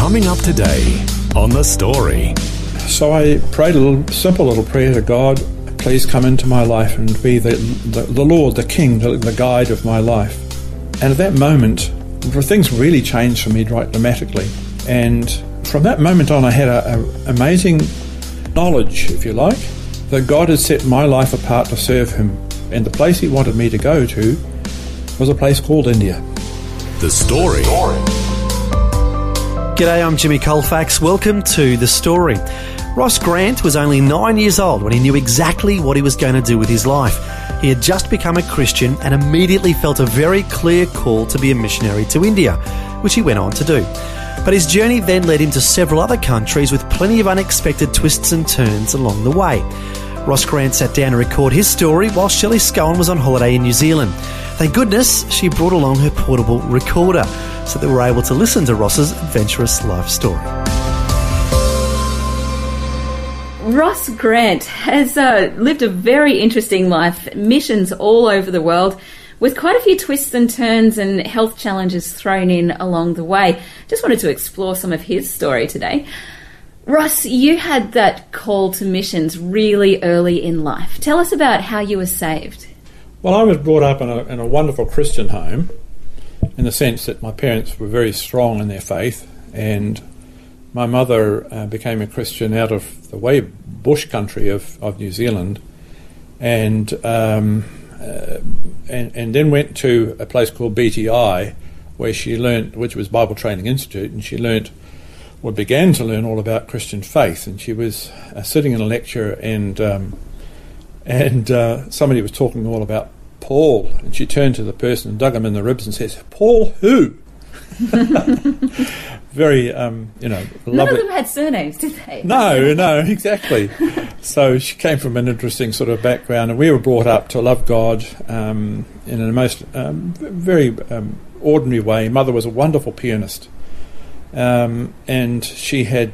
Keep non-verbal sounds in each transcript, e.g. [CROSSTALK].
Coming up today on The Story. So I prayed a little simple little prayer to God. Please come into my life and be the, the, the Lord, the King, the, the guide of my life. And at that moment, things really changed for me right dramatically. And from that moment on, I had an amazing knowledge, if you like, that God had set my life apart to serve Him. And the place He wanted me to go to was a place called India. The Story. G'day, I'm Jimmy Colfax. Welcome to The Story. Ross Grant was only nine years old when he knew exactly what he was going to do with his life. He had just become a Christian and immediately felt a very clear call to be a missionary to India, which he went on to do. But his journey then led him to several other countries with plenty of unexpected twists and turns along the way. Ross Grant sat down to record his story while Shelley Scowen was on holiday in New Zealand. Thank goodness she brought along her portable recorder so that we're able to listen to Ross's adventurous life story. Ross Grant has uh, lived a very interesting life, missions all over the world, with quite a few twists and turns and health challenges thrown in along the way. Just wanted to explore some of his story today. Ross, you had that call to missions really early in life. Tell us about how you were saved. Well, I was brought up in a, in a wonderful Christian home in the sense that my parents were very strong in their faith and my mother uh, became a Christian out of the way bush country of, of New Zealand, and, um, uh, and and then went to a place called BTI, where she learnt, which was Bible Training Institute, and she learnt, or began to learn all about Christian faith. And she was uh, sitting in a lecture, and um, and uh, somebody was talking all about Paul, and she turned to the person and dug him in the ribs and says, "Paul who?" [LAUGHS] very, um, you know, None of them had surnames, did they? No, no, exactly. so she came from an interesting sort of background, and we were brought up to love God um, in a most um, very um, ordinary way. Mother was a wonderful pianist, um, and she had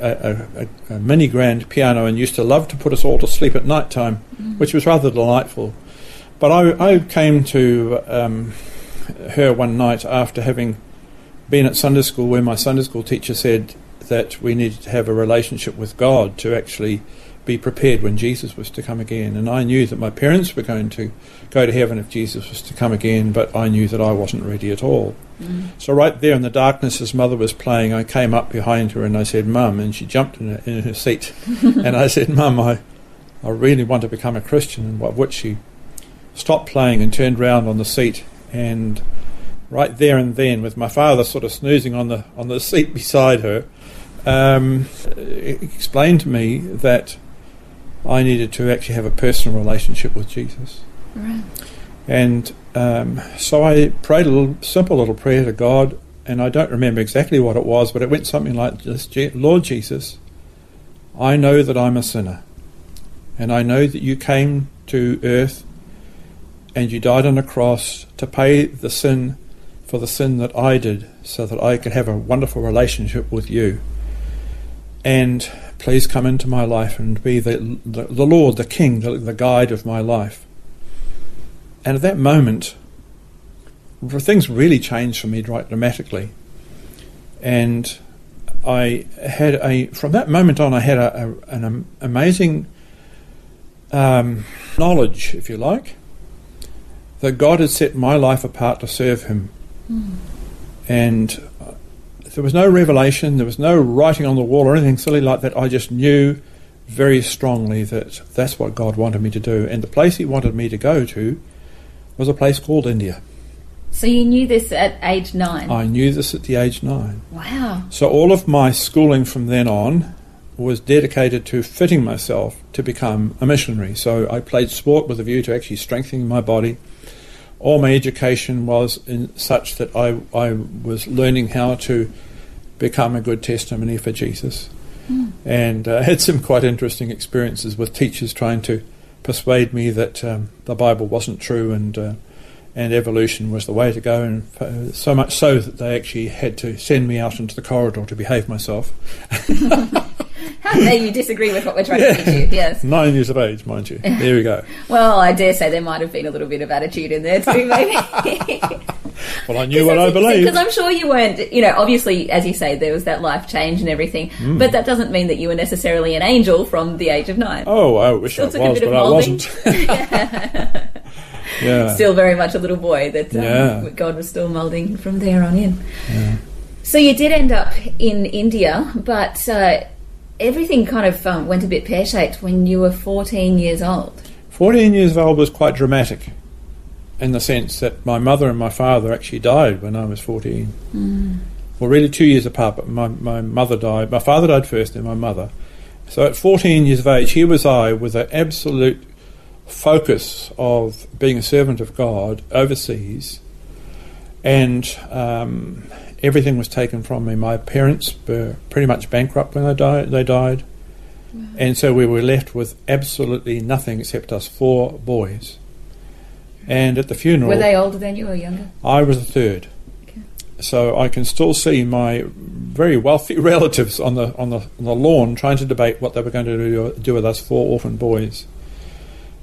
a, a, a, mini grand piano and used to love to put us all to sleep at night time, which was rather delightful. But I, I came to um, her one night after having been at Sunday school where my Sunday school teacher said that we needed to have a relationship with God to actually be prepared when Jesus was to come again. And I knew that my parents were going to go to heaven if Jesus was to come again, but I knew that I wasn't ready at all. So, right there in the darkness, as mother was playing, I came up behind her and I said, Mum, and she jumped in her, in her seat. [LAUGHS] and I said, Mum, I, I really want to become a Christian. And what which she stopped playing and turned round on the seat and right there and then, with my father sort of snoozing on the on the seat [LAUGHS] beside her, um, explained to me that I needed to actually have a personal relationship with Jesus. Right. And um, so I prayed a little simple little prayer to God, and I don't remember exactly what it was, but it went something like this: Lord Jesus, I know that I'm a sinner, and I know that you came to earth and you died on a cross to pay the sin for the sin that I did, so that I could have a wonderful relationship with you. And please come into my life and be the, the, the Lord, the King, the, the guide of my life. And at that moment, things really changed for me right dramatically. And I had a, from that moment on, I had a, a, an amazing um, knowledge, if you like, that God had set my life apart to serve Him. And uh, there was no revelation, there was no writing on the wall or anything silly like that. I just knew very strongly that that's what God wanted me to do. And the place He wanted me to go to was a place called India. So you knew this at age nine? I knew this at the age nine. Wow. So all of my schooling from then on was dedicated to fitting myself to become a missionary. So I played sport with a view to actually strengthening my body. All my education was in such that I, I was learning how to become a good testimony for Jesus. And uh, [LAUGHS] had some quite interesting experiences with teachers trying to persuade me that um, the Bible wasn't true and uh, and evolution was the way to go, and so much so that they actually had to send me out into the corridor to behave myself. [LAUGHS] How dare you disagree with what we're trying to teach you? Yes. Nine years of age, mind you. There we go. [LAUGHS] Well, I dare say there might have been a little bit of attitude in there too, maybe. [LAUGHS] Well, I knew what I believed. Because I'm sure you weren't, you know, obviously, as you say, there was that life change and everything, Hmm. but that doesn't mean that you were necessarily an angel from the age of nine. Oh, I wish Still I was, but I wasn't. [LAUGHS] [LAUGHS] yeah. Still very much a little boy that um, Yeah. God was still moulding from there on in. So you did end up in India, but uh, everything kind of um, went a bit pear shaped when you were 14 years old. 14 years old was quite dramatic in the sense that my mother and my father actually died when I was 14. Well, really two years apart, but my, my mother died. My father died first, then my mother. So at 14 years of age, here was I with an absolute focus of being a servant of God overseas, and um, everything was taken from me. My parents were pretty much bankrupt when they died. They died. And so we were left with absolutely nothing except us four boys. And at the funeral, Were they older than you or younger? I was the third. Okay. So I can still see my very wealthy [LAUGHS] relatives on the on the on the lawn trying to debate what they were going to do, do with us four orphan boys.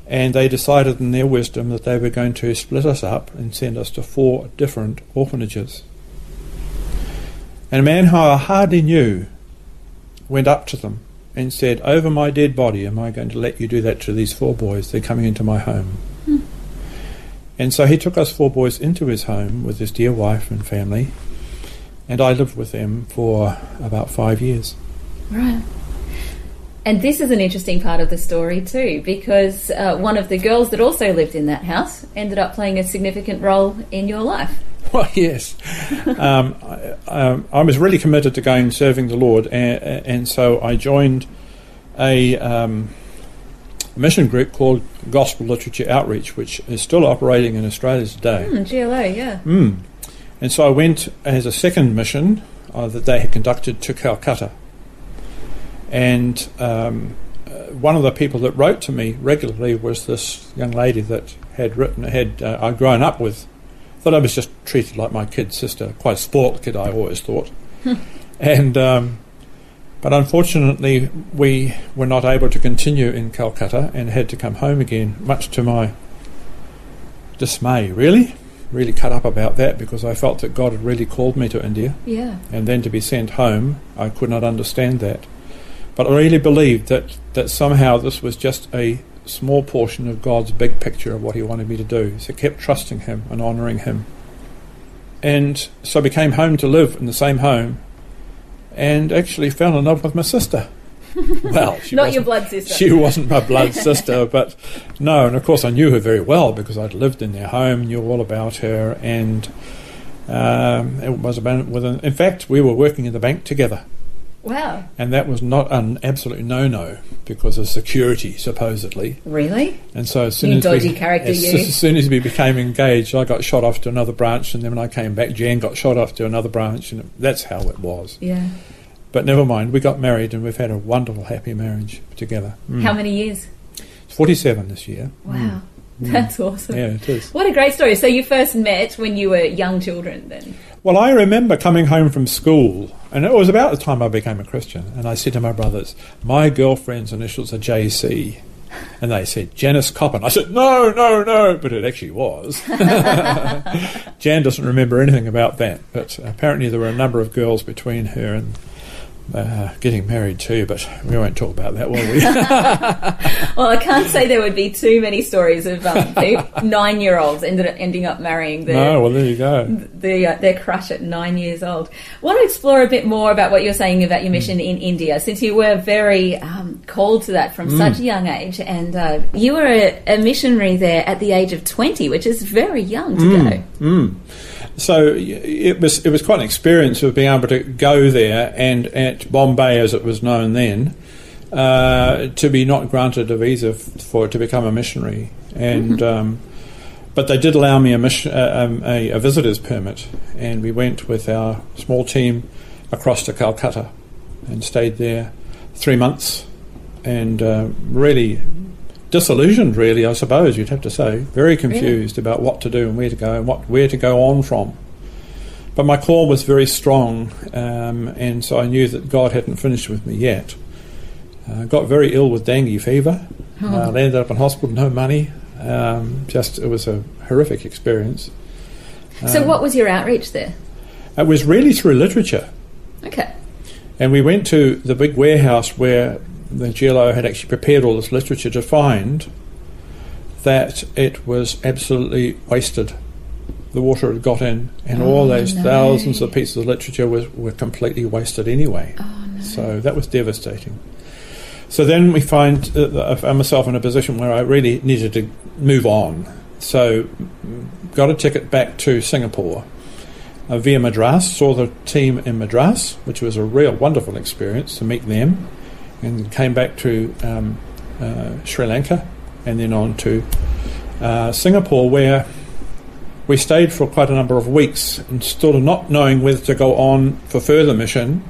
And they decided in their wisdom that they were going to split us up and send us to four different orphanages. And a man who I hardly knew went up to them and said, Over my dead body, am I going to let you do that to these four boys? They're coming into my home. And so he took us four boys into his home with his dear wife and family, and I lived with them for about five years. Right. And this is an interesting part of the story too, because uh, one of the girls that also lived in that house ended up playing a significant role in your life. [LAUGHS] Well, yes. [LAUGHS] um, I, um, I was really committed to going and serving the Lord, and, and so I joined a um, mission group called Gospel Literature Outreach, which is still operating in Australia today. Hmm, GLO, yeah. Mm. And so I went as a second mission uh, that they had conducted to Calcutta. And um, uh, one of the people that wrote to me regularly was this young lady that had written, had uh, I'd grown up with. Thought I was just treated like my kid sister, quite a spoilt kid, I always thought. [LAUGHS] and um, but unfortunately, we were not able to continue in Calcutta and had to come home again, much to my dismay. Really, really cut up about that because I felt that God had really called me to India, Yeah. and then to be sent home, I could not understand that. But I really believed that that somehow this was just a small portion of God's big picture of what He wanted me to do. So I kept trusting Him and honouring Him, and so I became home to live in the same home, and actually fell in love with my sister. [LAUGHS] well, she Not your blood sister. she wasn't my blood [LAUGHS] sister, but no, and of course I knew her very well because I'd lived in their home, knew all about her, and um, it was about within. In fact, we were working in the bank together, Wow. and that was not an absolute no-no because of security, supposedly. Really? And so as soon You as dodgy we, character, as, you. as soon as we became engaged, I got shot off to another branch, and then when I came back, Jan got shot off to another branch, and that's how it was. Yeah. But never mind, we got married, and we've had a wonderful, happy marriage together. Mm. How many years? It's Forty-seven this year. Wow. [LAUGHS] That's awesome. Yeah, it is. What a great story. So you first met when you were young children then? Well, I remember coming home from school, and it was about the time I became a Christian, and I said to my brothers, My girlfriend's initials are JC. And they said, Janice Coppin. I said, No, no, no, but it actually was. [LAUGHS] Jan doesn't remember anything about that, but apparently there were a number of girls between her and uh, getting married too, but we won't talk about that, will we? [LAUGHS] Well, I can't say there would be too many stories of um, [LAUGHS] nine-year-olds ended up, ending up marrying their no, well, there you go. the, uh, their crush at nine years old. I want to explore a bit more about what you're saying about your mission in India, since you were very um, called to that from such a young age, and uh, you were a, a missionary there at the age of 20, which is very young to go. So it was it was quite an experience of being able to go there and at Bombay, as it was known then, uh, to be not granted a visa f- for to become a missionary, and um, but they did allow me a, mission, uh, um, a, a visitor's permit, and we went with our small team across to Calcutta and stayed there three months. And uh, really disillusioned, really, I suppose you'd have to say. Very confused about what to do and where to go and what where to go on from. But my call was very strong, um, and so I knew that God hadn't finished with me yet. I uh, got very ill with dengue fever. Oh. Uh, landed up in hospital, no money. Um, just it was a horrific experience. So, um, what was your outreach there? It was really through literature. Okay. And we went to the big warehouse where the GLO had actually prepared all this literature to find that it was absolutely wasted. The water had got in, and oh, all those no. thousands of pieces of literature was, were completely wasted anyway. Oh, no. So that was devastating. So then we find uh, I found myself in a position where I really needed to move on. So got a ticket back to Singapore uh, via Madras, saw the team in Madras, which was a real wonderful experience to meet them, and came back to um, uh, Sri Lanka and then on to uh, Singapore, where we stayed for quite a number of weeks and still not knowing whether to go on for further mission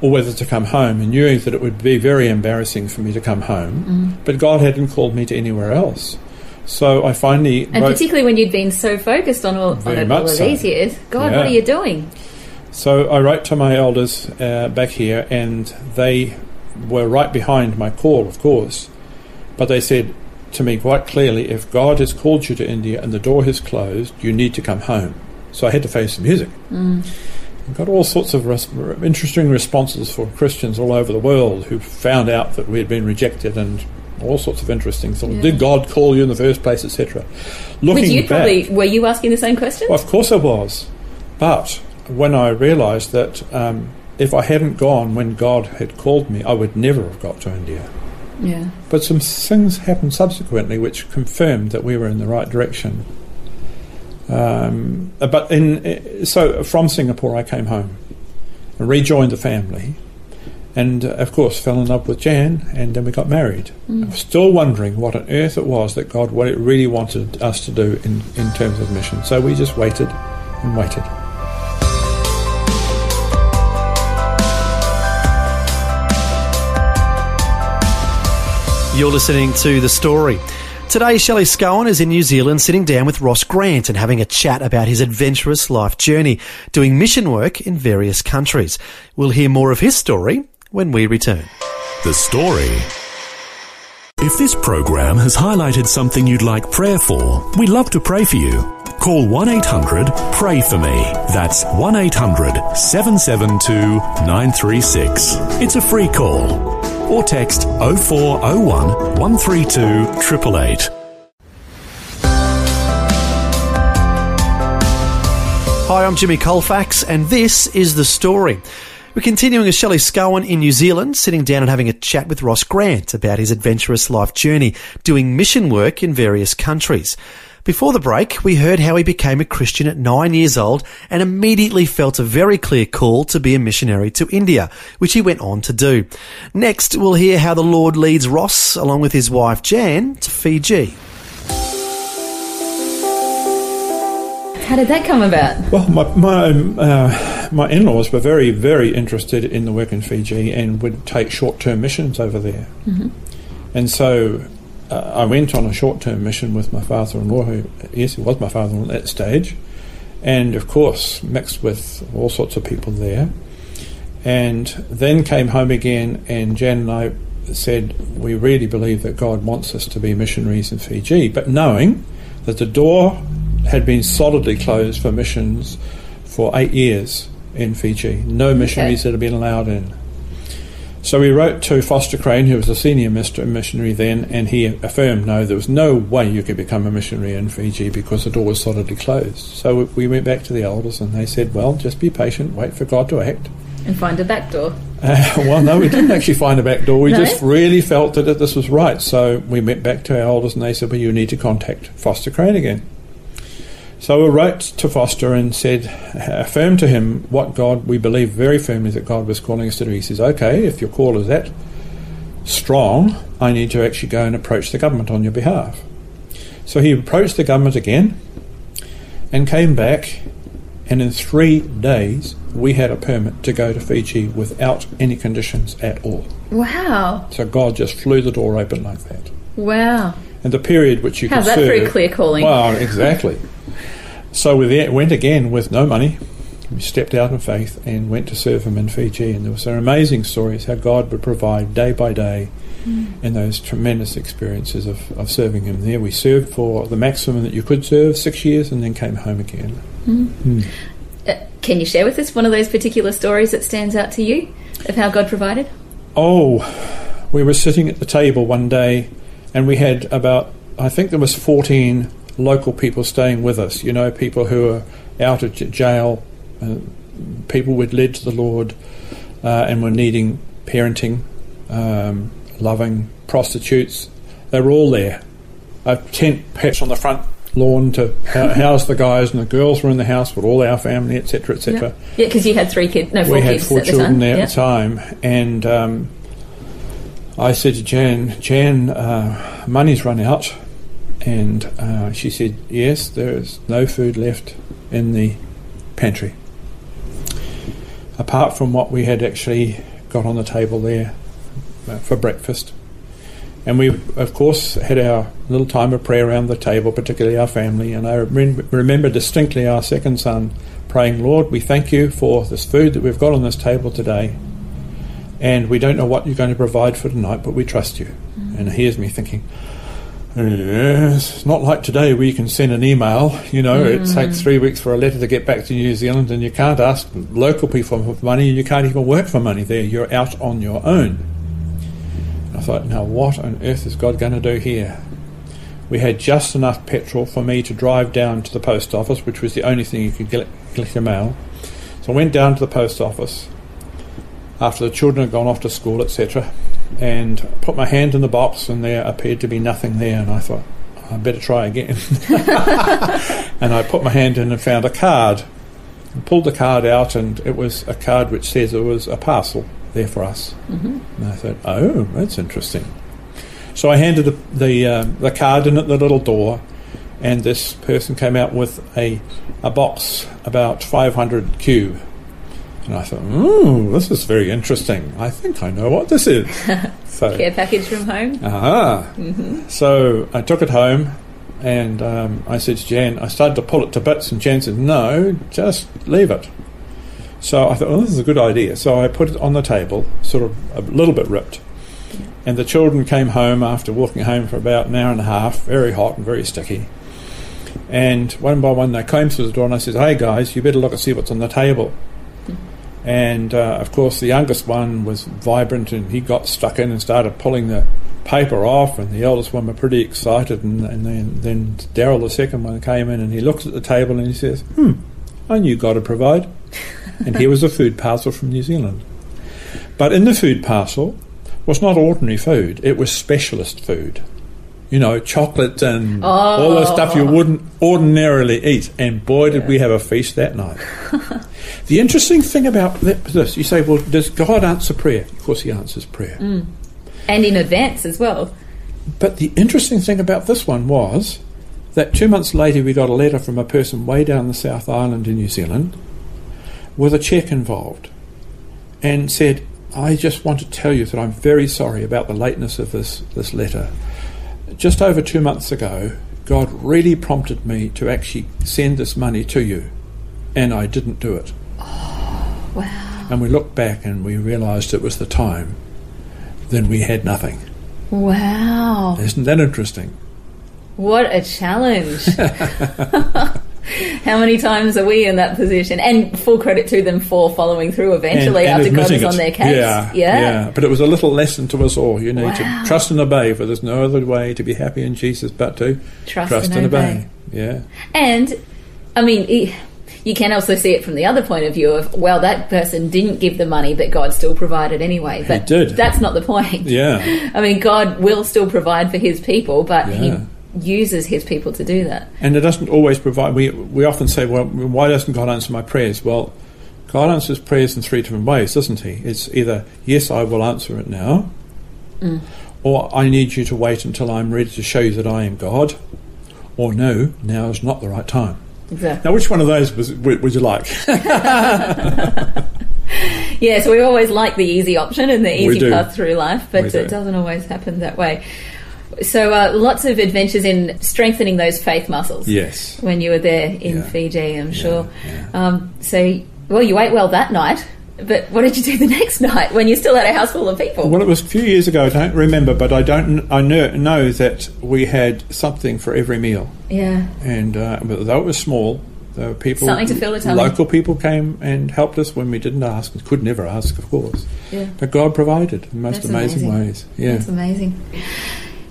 or whether to come home, and knew that it would be very embarrassing for me to come home. Mm. But God hadn't called me to anywhere else. So I finally. And particularly when you'd been so focused on all, on all of so. these years. God, yeah. what are you doing? So I wrote to my elders uh, back here, and they were right behind my call, of course. But they said to me quite clearly if God has called you to India and the door has closed, you need to come home. So I had to face the music. Mm. I got all sorts of res- interesting responses from Christians all over the world who found out that we had been rejected and all sorts of interesting things. Yeah. Did God call you in the first place, etc. Looking you back, probably were you asking the same question? Well, of course I was, but when I realised that um, if I hadn't gone when God had called me, I would never have got to India. Yeah. But some things happened subsequently which confirmed that we were in the right direction. Um, but in so from Singapore, I came home, and rejoined the family, and uh, of course fell in love with Jan, and then we got married. Mm. I was still wondering what on earth it was that God what it really wanted us to do in, in terms of mission. So we just waited and waited. You're listening to The Story. Today, Shelley Scowen is in New Zealand sitting down with Ross Grant and having a chat about his adventurous life journey, doing mission work in various countries. We'll hear more of his story when we return. The story. If this program has highlighted something you'd like prayer for, we'd love to pray for you. Call 1 800 Pray For Me. That's 1 800 772 936. It's a free call. Or text 0401 132 888. Hi, I'm Jimmy Colfax, and this is The Story. We're continuing with Shelley Scowen in New Zealand, sitting down and having a chat with Ross Grant about his adventurous life journey, doing mission work in various countries. Before the break, we heard how he became a Christian at nine years old and immediately felt a very clear call to be a missionary to India, which he went on to do. Next, we'll hear how the Lord leads Ross, along with his wife Jan, to Fiji. How did that come about? Well, my my, uh, my in-laws were very very interested in the work in Fiji and would take short-term missions over there. Mm-hmm. And so I went on a short-term mission with my father-in-law, who yes, he was my father-in-law at that stage, and of course mixed with all sorts of people there. And then came home again, and Jan and I said we really believe that God wants us to be missionaries in Fiji, but knowing that the door had been solidly closed for missions for eight years in Fiji. No missionaries okay. that had been allowed in. So we wrote to Foster Crane, who was a senior missionary then, and he affirmed no, there was no way you could become a missionary in Fiji because the door was solidly closed. So we went back to the elders and they said, well, just be patient, wait for God to act. And find a back door. Uh, [LAUGHS] well, no, we didn't actually find a back door. We no? just really felt that this was right. So we went back to our elders and they said, well, you need to contact Foster Crane again. So we wrote to Foster and said, affirmed to him what God, we believe very firmly that God was calling us to do. He says, okay, if your call is that strong, I need to actually go and approach the government on your behalf. So he approached the government again and came back And in three days, we had a permit to go to Fiji without any conditions at all. Wow. So God just flew the door open like that. Wow. And the period which you How's could that serve, a clear calling? Well, exactly. So we there- went again with no money. We stepped out in faith and went to serve him in Fiji. And there were some amazing stories how God would provide day by day hmm. in those tremendous experiences of, of serving him there. We served for the maximum that you could serve, six years, and then came home again. Hmm. Hmm. Uh, can you share with us one of those particular stories that stands out to you of how God provided? Oh, we were sitting at the table one day, and we had about I think there was fourteen local people staying with us. You know, people who were out of jail, uh, people we'd led to the Lord, uh, and were needing parenting, um, loving prostitutes. They were all there. A tent pitched on the front lawn to [LAUGHS] house the guys, and the girls were in the house with all our family, etc., etc Yeah, because you had three kids. No, four we had four the children time. there Yeah. at the time, and um, I said to Jan, Jan, uh, money's run out, and uh, she said, yes, there is no food left in the pantry, apart from what we had actually got on the table there uh, for breakfast. And we, of course, had our little time of prayer around the table, particularly our family. And I rem- remember distinctly our second son praying, Lord, we thank you for this food that we've got on this table today. And we don't know what you're going to provide for tonight, but we trust you. And here's me thinking, Yes, it's not like today where you can send an email. You know, it takes mm. three weeks for a letter to get back to New Zealand, and you can't ask local people for money, and you can't even work for money there. You're out on your own. I thought, now what on earth is God going to do here? We had just enough petrol for me to drive down to the post office, which was the only thing you could get, collect your mail. So I went down to the post office after the children had gone off to school, etc., and put my hand in the box, and there appeared to be nothing there. And I thought, I better try again. [LAUGHS] and I put my hand in and found a card. And pulled the card out, and it was a card which says it was a parcel there for us. And I thought, oh, that's interesting. So I handed the the, um, the card in at the little door, and this person came out with a a box about 500 cube. And I thought, ooh, this is very interesting. I think I know what this is. [LAUGHS] so, Care package from home. Ah. So I took it home and um, I said to Jan, I started to pull it to bits, and Jan said, No, just leave it. So I thought, oh, this is a good idea. So I put it on the table, sort of a little bit ripped. And the children came home after walking home for about an hour and a half, very hot and very sticky. And one by one, they came through the door, and I said, Hey guys, you better look and see what's on the table. And uh, of course, the youngest one was vibrant and he got stuck in and started pulling the paper off. And the eldest one were pretty excited. And, and then, then Daryl, the second one, came in and he looked at the table and he says, Hmm, I knew God would provide. [LAUGHS] and here was a food parcel from New Zealand. But in the food parcel was not ordinary food, it was specialist food. You know, chocolate and all the stuff you oh. wouldn't ordinarily eat. And boy, did we have a feast that night. [LAUGHS] The interesting thing about this, you say, well, does God answer prayer? Of course, He answers prayer. Mm. And in advance as well. But the interesting thing about this one was that two months later, we got a letter from a person way down the South Island in New Zealand with a cheque involved and said, I just want to tell you that I'm very sorry about the lateness of this, this letter. Just over two months ago, God really prompted me to actually send this money to you, and I didn't do it. Oh, Wow. And we looked back and we realised it was the time. Then we had nothing. Wow. Isn't that interesting? What a challenge. [LAUGHS] [LAUGHS] How many times are we in that position? And full credit to them for following through eventually And- and after God was on their case. Yeah, yeah, But it was a little lesson to us all. You need Wow. to trust and obey, for there's no other way to be happy in Jesus but to Trust and obey. Yeah. And, I mean, you can also see it from the other point of view of, well, that person didn't give the money, but God still provided anyway. But did. that's not the point. Yeah. [LAUGHS] I mean, God will still provide for his people, but Yeah. he uses his people to do that. And it doesn't always provide. We, we often say, well, why doesn't God answer my prayers? Well, God answers prayers in three different ways, doesn't He? It's either, yes, I will answer it now, mm. or I need you to wait until I'm ready to show you that I am God, or no, now is not the right time. exactly. Now, which one of those was, would would you like? [LAUGHS] Yeah, so we always like the easy option and the easy path through life, but it doesn't always happen that way. So, uh, lots of adventures in strengthening those faith muscles. yes. When you were there in Yeah. Fiji, I'm sure. yeah. Um, so, well, you ate well that night, but what did you do the [LAUGHS] next night when you still had a house full of people? Well, it was a few years ago. I don't remember, but I don't. I know, know that we had something for every meal, yeah, and uh, though it was small, there were people. Something to fill the tummy. Local people came and helped us when we didn't ask. Could never ask, of course. yeah. But God provided in most amazing, amazing. ways. Yeah. That's amazing.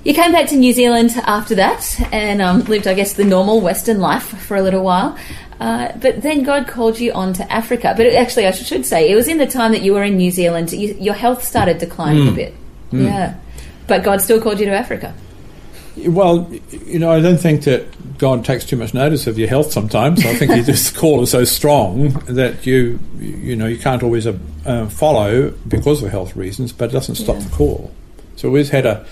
You came back to New Zealand after that and um, lived, I guess, the normal Western life for a little while. Uh, but then God called you on to Africa. But it, actually, I should say, it was in the time that you were in New Zealand, you, your health started declining Hmm. a bit. Yeah. But God still called you to Africa. Well, you know, I don't think that God takes too much notice of your health sometimes. I think He [LAUGHS] just call is so strong that you, you know, you can't always uh, follow because of health reasons, but it doesn't stop the call. So we always had a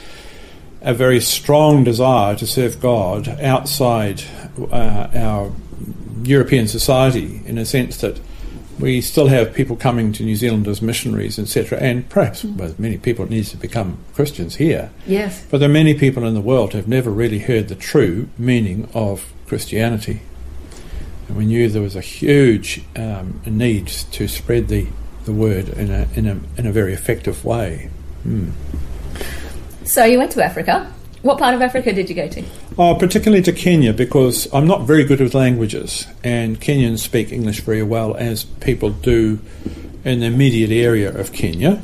a very strong desire to serve God outside uh, our European society, in a sense that we still have people coming to New Zealand as missionaries, etc., and perhaps well, many people need to become Christians here. Yes. But there are many people in the world who have never really heard the true meaning of Christianity. And we knew there was a huge um, need to spread the, the word in a, in, a, in a very effective way. Hmm. So you went to Africa. What part of Africa did you go to? Oh, particularly to Kenya because I'm not very good with languages, and Kenyans speak English very well, as people do in the immediate area of Kenya.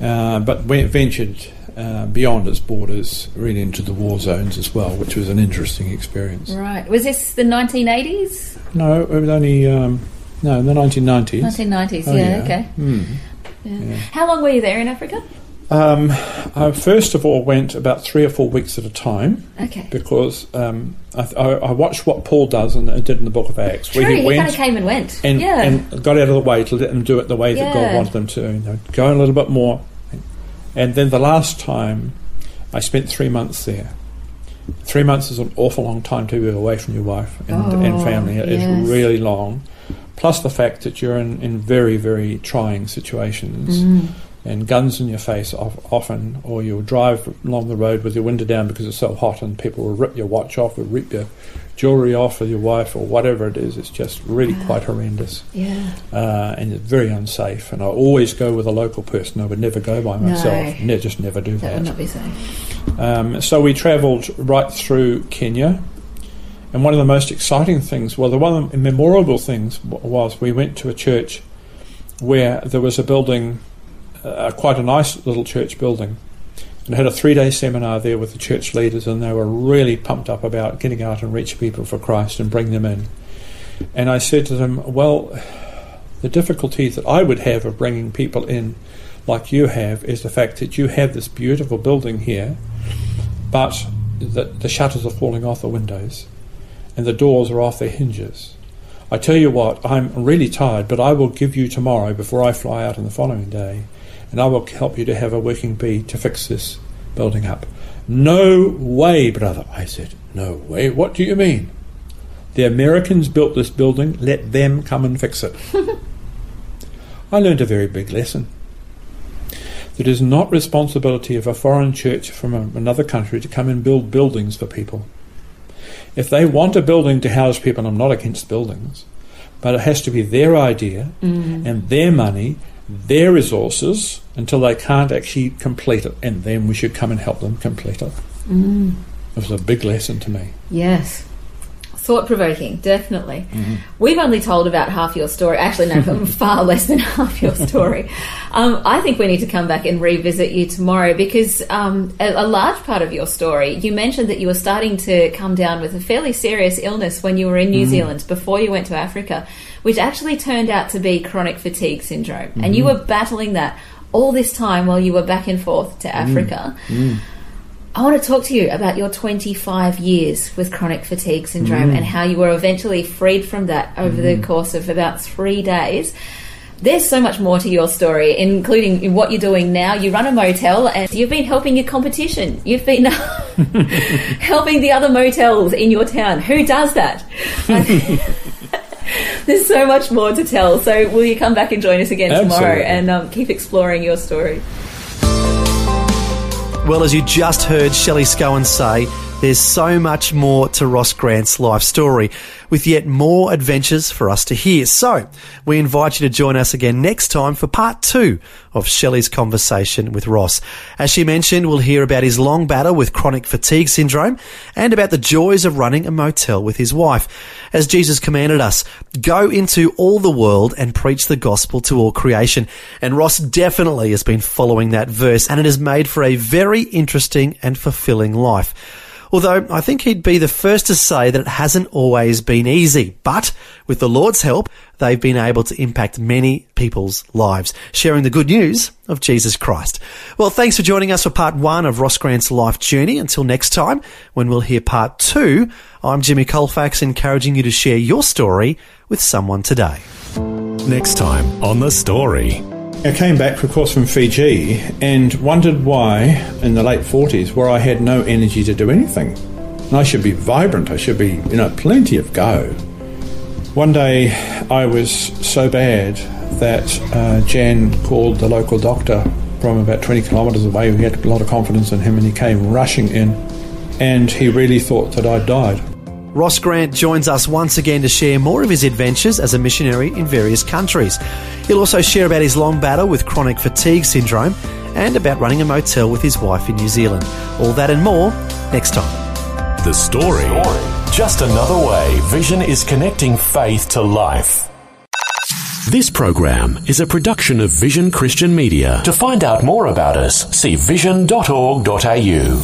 Uh, but we ventured uh, beyond its borders, really into the war zones as well, which was an interesting experience. Right. Was this the 1980s? No, it was only um, no in the 1990s. 1990s, Oh, yeah, yeah. okay. Hmm. Yeah. How long were you there in Africa? Um, I first of all went about three or four weeks at a time Okay. because um, I, I, I watched what Paul does and did in the Book of Acts, True, where he, he kind went of came and went. and, yeah. and got out of the way to let them do it the way that Yeah. God wanted them to. You know, go a little bit more. And then the last time, I spent three months there. Three months is an awful long time to be away from your wife and, Oh, and family. It is yes. really long. Plus the fact that you're in, in very, very trying situations Mm. And guns in your face of, often, or you'll drive along the road with your window down because it's so hot and people will rip your watch off or rip your jewellery off with your wife or whatever it is. It's just really quite horrendous yeah. uh, and it's very unsafe. And I always go with a local person. I would never go by myself. No. Ne- just never do That That would not be safe. Um, so we travelled right through Kenya. And one of the most exciting things, well, the one of the memorable things w- was we went to a church where there was a building, uh, quite a nice little church building, and had a three day seminar there with the church leaders, and they were really pumped up about getting out and reach people for Christ and bring them in. And I said to them, Well, the difficulty that I would have of bringing people in like you have is the fact that you have this beautiful building here, but the, the shutters are falling off the windows and the doors are off their hinges. I tell you what, I'm really tired, but I will give you tomorrow before I fly out on the following day, and I will help you to have a working bee to fix this building up. No way, brother, I said. No way. What do you mean? The Americans built this building, let them come and fix it. [LAUGHS] I learned a very big lesson. That it is not responsibility of a foreign church from a- another country to come and build buildings for people. If they want a building to house people, I'm not against buildings, but it has to be their idea mm. and their money, their resources, until they can't actually complete it, and then we should come and help them complete it. It was a big lesson to me. Yes. Thought provoking, definitely. Mm-hmm. We've only told about half your story. Actually, no, [LAUGHS] far less than half your story. Um, I think we need to come back and revisit you tomorrow because um, a, a large part of your story, you mentioned that you were starting to come down with a fairly serious illness when you were in New Mm. Zealand before you went to Africa, which actually turned out to be chronic fatigue syndrome. And Mm-hmm. you were battling that all this time while you were back and forth to Mm. Africa. I want to talk to you about your 25 years with chronic fatigue syndrome and how you were eventually freed from that over the course of about three days. there's so much more to your story, including in what you're doing now. You run a motel and you've been helping your competition. You've been [LAUGHS] helping the other motels in your town. Who does that? [LAUGHS] [LAUGHS] There's so much more to tell. So, will you come back and join us again tomorrow and um, keep exploring your story? Well, as you just heard Shelley Scowen say, there's so much more to Ross Grant's life story, with yet more adventures for us to hear. So, we invite you to join us again next time for part two of Shelley's conversation with Ross. As she mentioned, we'll hear about his long battle with chronic fatigue syndrome and about the joys of running a motel with his wife. As Jesus commanded us, go into all the world and preach the gospel to all creation. And Ross definitely has been following that verse and it has made for a very interesting and fulfilling life. Although I think he'd be the first to say that it hasn't always been easy, but with the Lord's help, they've been able to impact many people's lives, sharing the good news of Jesus Christ. Well, thanks for joining us for part one of Ross Grant's life journey. Until next time, when we'll hear part two, I'm Jimmy Colfax, encouraging you to share your story with someone today. Next time on The Story. I came back, of course, from Fiji and wondered why, in the late 40s, where I had no energy to do anything. And I should be vibrant, I should be, you know, plenty of go. One day I was so bad that uh, Jan called the local doctor from about 20 kilometres away. We had a lot of confidence in him and he came rushing in and he really thought that I'd died. Ross Grant joins us once again to share more of his adventures as a missionary in various countries. He'll also share about his long battle with chronic fatigue syndrome and about running a motel with his wife in New Zealand. All that and more next time. The Story. Just another way Vision is connecting faith to life. This program is a production of Vision Christian Media. To find out more about us, see vision.org.au.